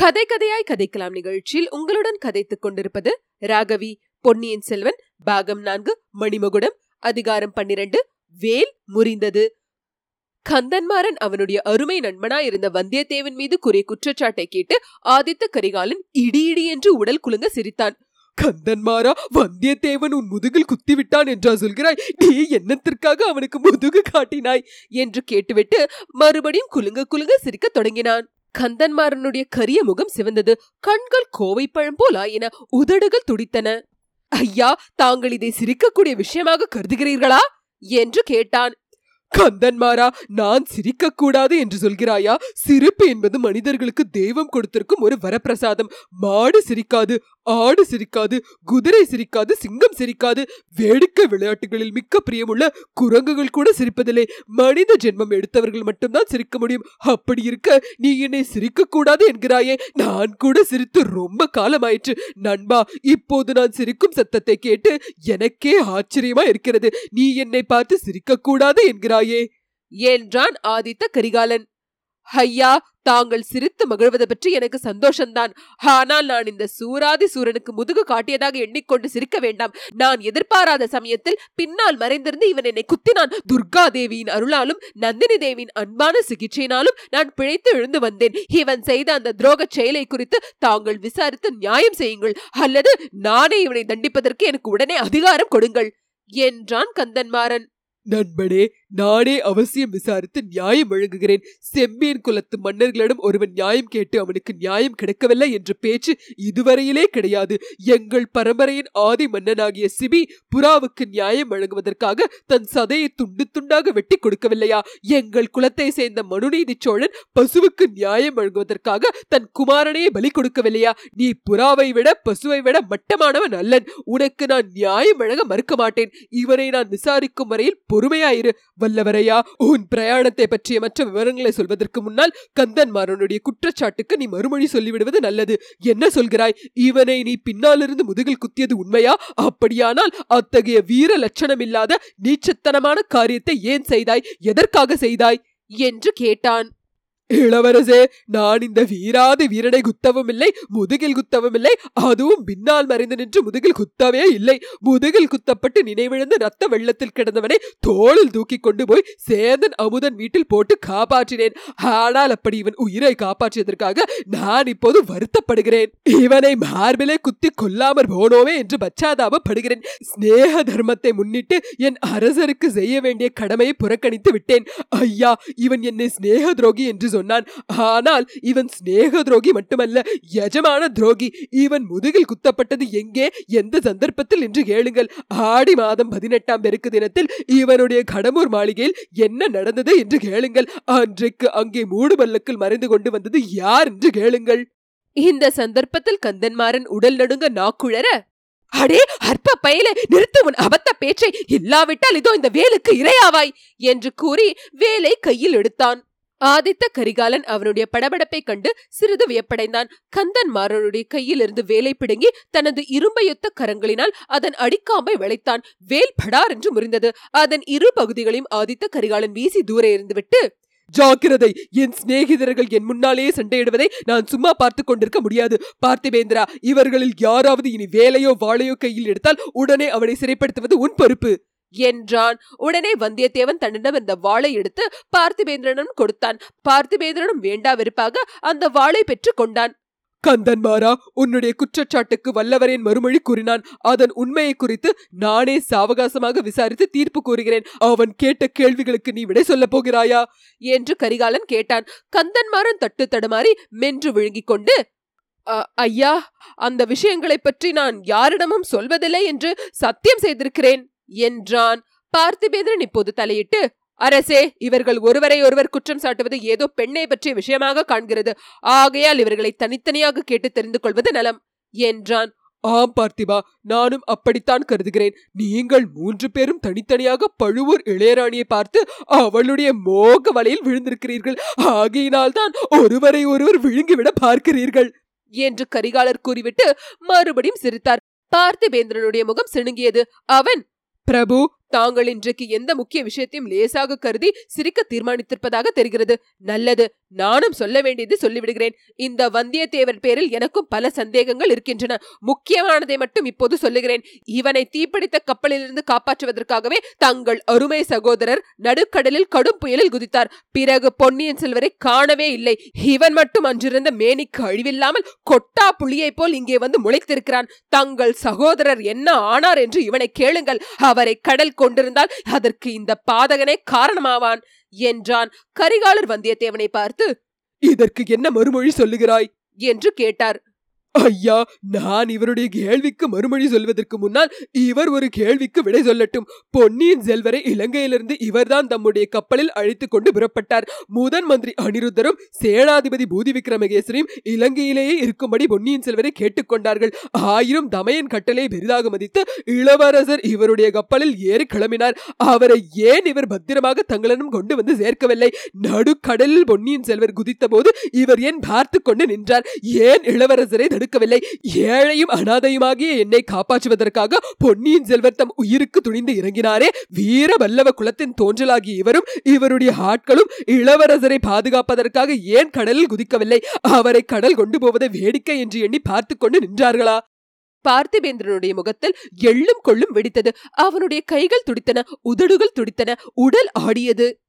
கதை கதையாய் கதைக்கலாம் நிகழ்ச்சியில் உங்களுடன் கதைத்துக் கொண்டிருப்பது ராகவி பொன்னியின் செல்வன் பாகம் நான்கு மணிமகுடம் அதிகாரம் பன்னிரண்டு வேல் முறிந்தது. கந்தன்மாறன் அவனுடைய அருமை நண்பனாயிருந்த வந்தியத்தேவன் மீது குறை குற்றச்சாட்டை கேட்டு ஆதித்த கரிகாலன் இடி இடி என்று உடல் குலுங்க சிரித்தான். கந்தன்மாரா வந்தியத்தேவன் உன் முதுகில் குத்திவிட்டான் என்றா சொல்கிறாய்? நீ என்னத்திற்காக அவனுக்கு முதுகு காட்டினாய்? என்று கேட்டுவிட்டு மறுபடியும் குலுங்க குலுங்க சிரிக்கத் தொடங்கினான். கந்தன்மாறனுடைய கரிய முகம் சிவந்தது. கண்கள் கோவை பழம் போல் ஆயின. உதடுகள் துடித்தன. ஐயா தாங்கள் இதை சிரிக்கக்கூடிய விஷயமாக கருதுகிறீர்களா? என்று கேட்டான். கந்தன்மாரா நான் சிரிக்கக்கூடாது என்று சொல்கிறாயா? சிரிப்பு என்பது மனிதர்களுக்கு தெய்வம் கொடுத்திருக்கும் ஒரு வரப்பிரசாதம். மாடு சிரிக்காது ஆடு சிரிக்காது குதிரை சிரிக்காது சிங்கம் சிரிக்காது. வேடிக்கை விளையாட்டுகளில் மிக்க பிரியமுள்ள குரங்குகள் கூட சிரிப்பதில்லை. மனித ஜென்மம் எடுத்தவர்கள் மட்டும்தான் சிரிக்க முடியும். அப்படி இருக்க நீ என்னை சிரிக்கக்கூடாது என்கிறாயே. நான் கூட சிரித்து ரொம்ப காலமாயிற்று. நண்பா இப்போது நான் சிரிக்கும் சத்தத்தை கேட்டு எனக்கே ஆச்சரியமா இருக்கிறது நீ என்னை பார்த்து சிரிக்கக்கூடாது என்கிறாய். என்கிறாயே என்றான் ஆதித்த கரிகாலன்? ஐயா தாங்கள் சிரித்து மகிழ்வது பற்றி எனக்கு சந்தோஷம்தான். ஆனால் நான் இந்த சூராதி சூரனுக்கு முதுகு காட்டியதாக எண்ணிக்கொண்டு சிரிக்க வேண்டாம். நான் எதிர்பாராத சமயத்தில் பின்னால் மறைந்திருந்து இவன் என்னை குத்தினான். துர்கா தேவியின் அருளாலும் நந்தினி தேவியின் அன்பான சிகிச்சையினாலும் நான் பிழைத்து எழுந்து வந்தேன். இவன் செய்த அந்த துரோக செயலை குறித்து தாங்கள் விசாரித்து நியாயம் செய்யுங்கள். அல்லது நானே இவனை தண்டிப்பதற்கு எனக்கு உடனே அதிகாரம் கொடுங்கள். என்றான் கந்தன்மாறன். நண்பனே நானே அவசியம் விசாரித்து நியாயம் வழங்குகிறேன். செம்மீன் குலத்து மன்னர்களிடம் ஒருவன் நியாயம் கேட்டு அவனுக்கு நியாயம் கிடைக்கவில்லை என்ற பேச்சு இதுவரையிலே கிடையாது. எங்கள் பரம்பரையின் ஆதி மன்னனாகிய சிபி புறாவுக்கு நியாயம் வழங்குவதற்காக தன் சதையை துண்டு துண்டாக வெட்டி கொடுக்கவில்லையா? எங்கள் குலத்தை சேர்ந்த மனுநீதி சோழன் பசுவுக்கு நியாயம் வழங்குவதற்காக தன் குமாரனையே பலி கொடுக்கவில்லையா? நீ புறாவை விட பசுவை விட மட்டமானவன் அல்லன். உனக்கு நான் நியாயம் வழங்க மறுக்க மாட்டேன். இவனை நான் விசாரிக்கும் வரையில் பொறுமையாயிரு. வல்லவரையா உன் பிரயாணத்தை பற்றிய மற்ற விவரங்களை சொல்வதற்கு முன்னால் கந்தன்மாரனுடைய குற்றச்சாட்டுக்கு நீ மறுமொழி சொல்லிவிடுவது நல்லது. என்ன சொல்கிறாய்? இவனை நீ பின்னாலிருந்து முதுகில் குத்தியது உண்மையா? அப்படியானால் அத்தகைய வீர லட்சணம் இல்லாத நீச்சத்தனமான காரியத்தை ஏன் செய்தாய்? எதற்காக செய்தாய்? என்று கேட்டான். இளவரசே நான் இந்த வீராதி வீரனை குத்தவும் இல்லை முதுகில் குத்தவும் இல்லை அதுவும் பின்னால் மறைந்து நின்று முதுகில் குத்தவே இல்லை. முதுகில் குத்தப்பட்டு நினைவிழந்து ரத்த வெள்ளத்தில் கிடந்தவனை தோளில் தூக்கி கொண்டு போய் சேதன் அமுதன் வீட்டில் போட்டு காப்பாற்றினேன். ஆனால் அப்படி இவன் உயிரை காப்பாற்றியதற்காக நான் இப்போது வருத்தப்படுகிறேன். இவனை மார்பிலே குத்தி கொல்லாமற் போனோமே என்று பச்சாதாபப்படுகிறேன் சிநேக தர்மத்தை முன்னிட்டு என் அரசருக்கு செய்ய வேண்டிய கடமையை புறக்கணித்து விட்டேன். ஐயா இவன் என்னை சிநேக துரோகி என்று சொன்னான். ஆனால் இவன் சிநேக துரோகி மட்டுமல்ல எஜமான துரோகி. இவன் முதுகில் குத்தப்பட்டது எங்கே? எந்த சந்தர்ப்பத்தில்? என்று கேளுங்கள். ஆடி மாதம் பதினெட்டாம் பெருக்கு தினத்தில் இவனுடைய கடம்பூர் மாளிகையில் என்ன நடந்தது என்று கேளுங்கள். அன்றைக்கு அங்கே மூடு மறைந்து கொண்டு வந்தது யார் என்று கேளுங்கள். இந்த சந்தர்ப்பத்தில் கந்தன்மாறன் உடல் நடுங்க நாக்குழற? அடே அற்ப பயலே நிறுத்து உன் அபத்த பேச்சை. இல்லாவிட்டால் இதோ இந்த வேலுக்கு இரையாவாய் என்று கூறி வேலை கையில் எடுத்தான். ஆதித்த கரிகாலன் அவனுடைய படபடப்பை கண்டு சிறிது வியப்படைந்தான். கந்தன் மாறனுடைய கையிலிருந்து வேலை பிடுங்கி தனது இரும்பையொத்த கரங்களினால் அதன் அடிக்காமை வளைத்தான். வேல் படார் என்று முறிந்தது. அதன் இரு பகுதிகளையும் ஆதித்த கரிகாலன் வீசி தூர இருந்துவிட்டு ஜாக்கிரதை என் சிநேகிதர்கள் என் முன்னாலேயே சண்டையிடுவதை நான் சும்மா பார்த்து கொண்டிருக்க முடியாது. பார்த்திபேந்திரா இவர்களில் யாராவது இனி வேலையோ வாளையோ கையில் எடுத்தால் உடனே அவனை சிறைப்படுத்துவது உன் பொறுப்பு. என்றான். உடனே வந்தியத்தேவன் தன்னிடம் இந்த வாளை எடுத்து பார்த்திபேந்திரனும் கொடுத்தான். பார்த்திபேந்திரனும் வேண்டா வெறுப்பாக அந்த வாளை பெற்று கொண்டான். கந்தன்மாரா உன்னுடைய குற்றச்சாட்டுக்கு வல்லவரேன் மறுமொழி கூறினான். அதன் உண்மையை குறித்து நானே சாவகாசமாக விசாரித்து தீர்ப்பு கூறுகிறேன். அவன் கேட்ட கேள்விகளுக்கு நீ விடை சொல்லப் போகிறாயா? என்று கரிகாலன் கேட்டான். கந்தன்மாறன் தட்டு தடுமாறி மென்று விழுங்கிக் கொண்டு ஐயா அந்த விஷயங்களைப் பற்றி நான் யாரிடமும் சொல்வதில்லை என்று சத்தியம் செய்திருக்கிறேன். என்றான். பார்த்திபேந்திரன் இப்போது தலையிட்டு அரசே இவர்கள் ஒருவரை ஒருவர் குற்றம் சாட்டுவது ஏதோ பெண்ணை பற்றிய விஷயமாக காண்கிறது. ஆகையால் இவர்களை தனித்தனியாக கேட்டு தெரிந்து கொள்வது நலம் என்றான். ஆம் பார்த்திபா நானும் அப்படித்தான் கருதுகிறேன். நீங்கள் மூன்று பேரும் தனித்தனியாக பழுவூர் இளையராணியை பார்த்து அவளுடைய மோக வலையில் விழுந்திருக்கிறீர்கள். ஆகையினால்தான் ஒருவரை ஒருவர் விழுங்கிவிட பார்க்கிறீர்கள் என்று கரிகாலர் கூறிவிட்டு மறுபடியும் சிரித்தார். பார்த்திபேந்திரனுடைய முகம் சிணுங்கியது. அவன் Prabhu தாங்கள் இன்றைக்கு எந்த முக்கிய விஷயத்தையும் லேசாக கருதி சிரிக்க தீர்மானித்திருப்பதாக தெரிகிறது. நல்லது நானும் சொல்ல வேண்டியது சொல்லிவிடுகிறேன். இந்த வந்தியத்தேவர் பேரில் எனக்கும் பல சந்தேகங்கள் இருக்கின்றன. முக்கியமானதை மட்டும் இப்போது சொல்லுகிறேன். இவனை தீப்பிடித்த கப்பலிலிருந்து காப்பாற்றுவதற்காகவே தங்கள் அருமை சகோதரர் நடுக்கடலில் கடும் புயலில் குதித்தார். பிறகு பொன்னியின் செல்வரை காணவே இல்லை. இவன் மட்டும் அன்றிருந்த மேனிக்கு அழிவில்லாமல் கொட்டா புளியைப் போல் இங்கே வந்து முளைத்திருக்கிறான். தங்கள் சகோதரர் என்ன ஆனார் என்று இவனை கேளுங்கள். அவரை கடல் கொண்டிருந்தால் அதற்கு இந்த பாதகனே காரணமாவான் என்றான். கரிகாலர் வந்தியத்தேவனை பார்த்து இதற்கு என்ன மறுமொழி சொல்லுகிறாய்? என்று கேட்டார். ஐயா நான் இவருடைய கேள்விக்கு மறுமொழி சொல்வதற்கு முன்னால் இவர் ஒரு கேள்விக்கு விடை சொல்லட்டும். பொன்னியின் செல்வரை இலங்கையிலிருந்து இவர்தான் தம்முடைய கப்பலில் அழைத்து கொண்டு புறப்பட்டார். முதன் மந்திரி அனிருத்தரும் சேனாதிபதி பூதி விக்ரமகேசரியும் இலங்கையிலேயே இருக்கும்படி பொன்னியின் செல்வரை கேட்டுக்கொண்டார்கள். ஆயிரம் தமையன் கட்டளை பெரிதாக மதித்து இளவரசர் இவருடைய கப்பலில் ஏறி கிளம்பினார். அவரை ஏன் இவர் பத்திரமாக தங்களிடம் கொண்டு வந்து சேர்க்கவில்லை? நடுக்கடலில் பொன்னியின் செல்வர் குதித்த போது இவர் ஏன் பார்த்து கொண்டு நின்றார்? ஏன் இளவரசரை தடுக்கவில்லை. ஏழையும் அனாதையுமாகிய என்னை காப்பாற்றுவதற்காக பொன்னியின் செல்வர் தம் உயிருக்கு துணிந்து இறங்கினாரே. வீர வல்லவ குலத்தின் தோன்றலாகிய இவரும் இவருடைய ஆட்களும் இளவரசரை பாதுகாப்பதற்காக ஏன் கடலில் குதிக்கவில்லை? அவரை கடல் கொண்டு போவதை வேடிக்கை என்று எண்ணி பார்த்து கொண்டு நின்றார்களா? பார்த்திபேந்திரனுடைய முகத்தில் எள்ளும் கொள்ளும் வெடித்தது. அவனுடைய கைகள் துடித்தன உதடுகள் துடித்தன உடல் ஆடியது.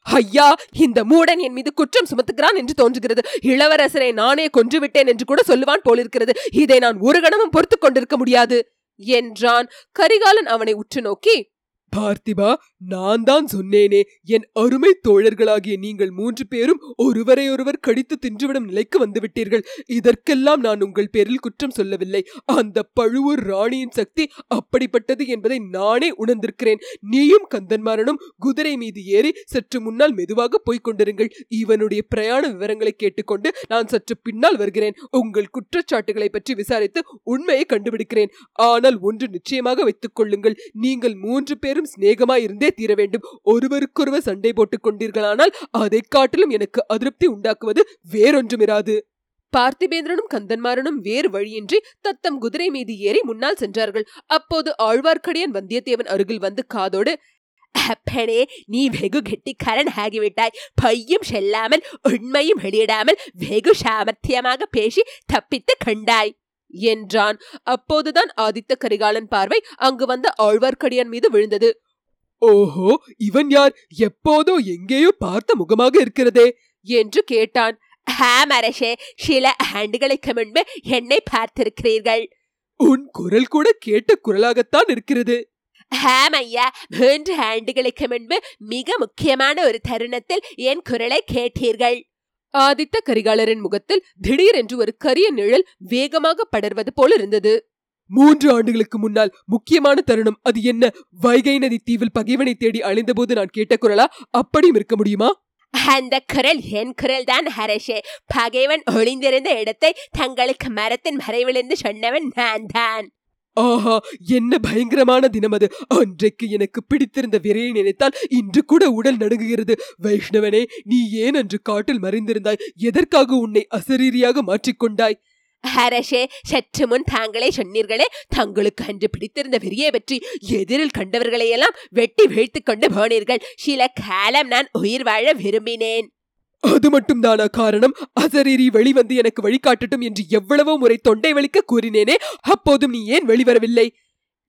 ஐயா இந்த மூடன் என் மீது குற்றம் சுமத்துகிறான் என்று தோன்றுகிறது. இளவரசரை நானே கொன்றுவிட்டேன் என்று கூட சொல்லுவான் போலிருக்கிறது. இதை நான் ஒரு கணமும் பொறுத்துக் கொண்டிருக்க முடியாது. என்றான். கரிகாலன் அவனை உற்று நோக்கி பார்த்திபா நான் தான் சொன்னேனே என் அருமை தோழர்களாகிய நீங்கள் மூன்று பேரும் ஒருவரையொருவர் கடித்து தின்றுவிடும் நிலைக்கு வந்துவிட்டீர்கள். இதற்கெல்லாம் நான் உங்கள் பேரில் குற்றம் சொல்லவில்லை. அந்த பழுவூர் ராணியின் சக்தி அப்படிப்பட்டது என்பதை நானே உணர்ந்திருக்கிறேன். நீயும் கந்தன்மாரனும் குதிரை மீது ஏறி சற்று முன்னால் மெதுவாக போய்க் கொண்டிருங்கள். இவனுடைய பிரயாண விவரங்களை கேட்டுக்கொண்டு நான் சற்று பின்னால் வருகிறேன். உங்கள் குற்றச்சாட்டுகளை பற்றி விசாரித்து உண்மையை கண்டுபிடிக்கிறேன். ஆனால் ஒன்று நிச்சயமாக வைத்துக் கொள்ளுங்கள். நீங்கள் மூன்று பேரும் சிநேகமாய் இருந்தே தீர வேண்டும். ஒருவருக்கொருவர் சண்டை போட்டுக் கொண்டீர்களானால் அதை காட்டிலும் எனக்கு அதிருப்தி உண்டாக்குவது வேறொன்றுமிராது. பார்த்திபேந்திரனும் கந்தன்மாரனும் வேறு வழியின்றி தத்தம் குதிரை மீது ஏறி முன்னால் சென்றார்கள். அப்போது ஆழ்வார்க்கடியான் வந்தியத்தேவன் அருகில் வந்து காதோடு அப்பனே நீ வெகு கெட்டிக்காரன் ஆகிவிட்டாய். பையும் செல்லாமல் உண்மையும் வெளியிடாமல் வெகு சாமர்த்தியமாக பேசி தப்பித்து கண்டாய். என்றான். அப்போதுதான் ஆதித்த கரிகாலன் பார்வை அங்கு வந்த ஆழ்வார்க்கடியான் மீது விழுந்தது. ஓஹோ இவன் யார்? எப்போதோ எங்கேயோ பார்த்த முகமாக இருக்கிறதே என்று கேட்டான். ஆம் அரசே சில ஆண்டுகளுக்கு முன்பு என்னை பார்த்திருக்கிறீர்கள். உன் குரல் கூட கேட்ட குரலாகத்தான் இருக்கிறது. ஆம் ஐயா மூன்று ஆண்டுகளுக்கு முன்பு மிக முக்கியமான ஒரு தருணத்தில் என் குரலை கேட்டீர்கள். ஆதித்த கரிகாலரின் முகத்தில் திடீரென்று ஒரு கரிய நிழல் வேகமாக படர்வது போல இருந்தது. மூன்று ஆண்டுகளுக்கு முன்னால் முக்கியமான தருணம். அது என்ன? வைகை நதி தீவில் பகைவனை தேடி அழிந்தபோது நான் கேட்ட குரலா? அப்படியும் இருக்க முடியுமா? அந்த குரல் என் குரல் தான் அரசே பகைவன் ஒளிந்திருந்த இடத்தை தங்களுக்கு மரத்தின் மறைவிலிருந்து சொன்னவன் நான் தான். ஆஹா என்ன பயங்கரமான தினம் அது. அன்றைக்கு எனக்கு பிடித்திருந்த விரையை நினைத்தால் இன்று கூட உடல் நடுங்குகிறது. வைஷ்ணவனே நீ ஏன் அன்று காட்டில் மறைந்திருந்தாய்? எதற்காக உன்னை அசரீரியாக மாற்றிக்கொண்டாய்? அரசே சற்று முன் தாங்களே சொன்னீர்களே தங்களுக்கு அன்று பிடித்திருந்த வெறியை பற்றி. எதிரில் கண்டவர்களையெல்லாம் வெட்டி வீழ்த்து கொண்டு போனீர்கள். சில காலம் நான் உயிர் வாழ விரும்பினேன். அது மட்டும் தானா காரணம்? அசரீரி வெளிவந்து எனக்கு வழிகாட்டட்டும் என்று எவ்வளவோ முறை தொண்டை வலிக்க கூறினேனே அப்போதும் நீ ஏன் வெளிவரவில்லை?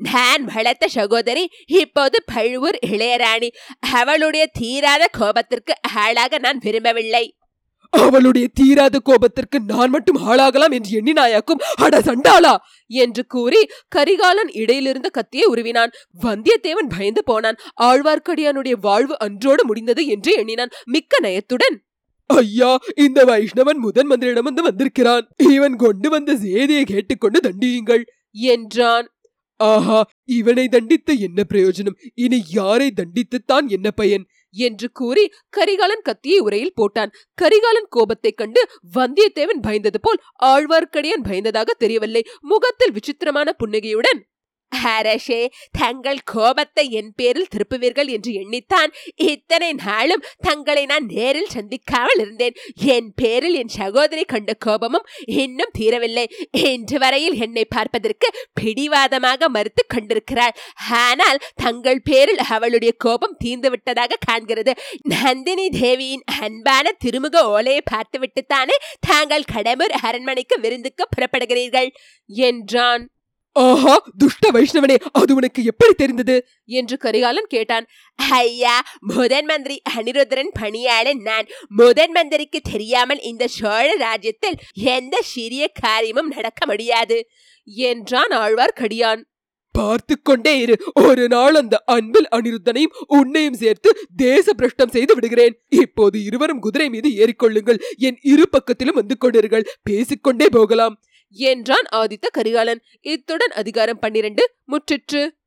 நான் வளர்த்த சகோதரி இப்போது பழுவூர் இளையராணி. அவளுடைய தீராத கோபத்திற்கு ஆளாக நான் விரும்பவில்லை. அவளுடைய தீராத கோபத்திற்கு நான் மட்டும் ஆளாகலாம் என்று எண்ணினாயாக்கும்? அட சண்டாளா! என்று கூறி கரிகாலன் இடையிலிருந்த கத்தியை உருவினான். வந்தியத்தேவன் பயந்து போனான். ஆழ்வார்க்கடியானுடைய வாழ்வு அன்றோடு முடிந்தது என்று எண்ணினான். மிக்க நயத்துடன். ஐயா இந்த வைஷ்ணவன் முதன் மந்திரிடம் வந்து வந்திருக்கிறான். இவன் கொண்டு வந்த சேதியை கேட்டுக்கொண்டு தண்டியுங்கள் என்றான். ஆஹா இவனை தண்டித்து என்ன பிரயோஜனம்? இனி யாரை தண்டித்துத்தான் என்ன பயன்? என்று கூறி கரிகாலன் கத்தியை உரையில் போட்டான். கரிகாலன் கோபத்தைக் கண்டு வந்தியத்தேவன் பயந்தது போல் ஆழ்வார்க்கடியான் பயந்ததாக தெரியவில்லை. முகத்தில் விசித்திரமான புன்னகையுடன் அரசே தங்கள் கோபத்தை என் பேரில் திருப்புவீர்கள் என்று எண்ணித்தான் இத்தனை நாளும் தங்களை நான் நேரில் சந்திக்காமல் இருந்தேன். என் பேரில் என் சகோதரி கண்ட கோபமும் இன்னும் தீரவில்லை. இன்று வரையில் என்னை பார்ப்பதற்கு பிடிவாதமாக மறுத்து கொண்டிருக்கிறாள். ஆனால் தங்கள் பேரில் அவளுடைய கோபம் தீர்ந்துவிட்டதாக காண்கிறது. நந்தினி தேவியின் அன்பான திருமுக ஓலையை பார்த்துவிட்டுத்தானே தாங்கள் கடம்பூர் அரண்மனைக்கு விருந்துக்கு புறப்படுகிறீர்கள்? என்றான். ஆஹா துஷ்ட வைஷ்ணவனே அது உனக்கு எப்படி தெரிந்தது? என்று கரிகாலன் கேட்டான். ஐயா முதன் மந்திரி அனிருத்தரன் பணியாளன் நான். முதன் மந்திரிக்கு தெரியாமல் இந்த சோழ ராஜ்யத்தில் எந்த சிறிய காரியமும் நடக்க முடியாது என்றான் ஆழ்வார்க்கடியான் பார்த்து கொண்டே இரு. ஒரு நாள் அந்த அன்பில் அனிருத்தனையும் உன்னையும் சேர்த்து தேச பிரஷ்டம் செய்து விடுகிறேன். இப்போது இருவரும் குதிரை மீது ஏறிக்கொள்ளுங்கள். என் இரு பக்கத்திலும் வந்து கொண்டிருங்கள். பேசிக்கொண்டே போகலாம். என்றான் ஆதித்த கரிகாலன். இத்துடன் அதிகாரம் பன்னிரண்டு முற்றிற்று.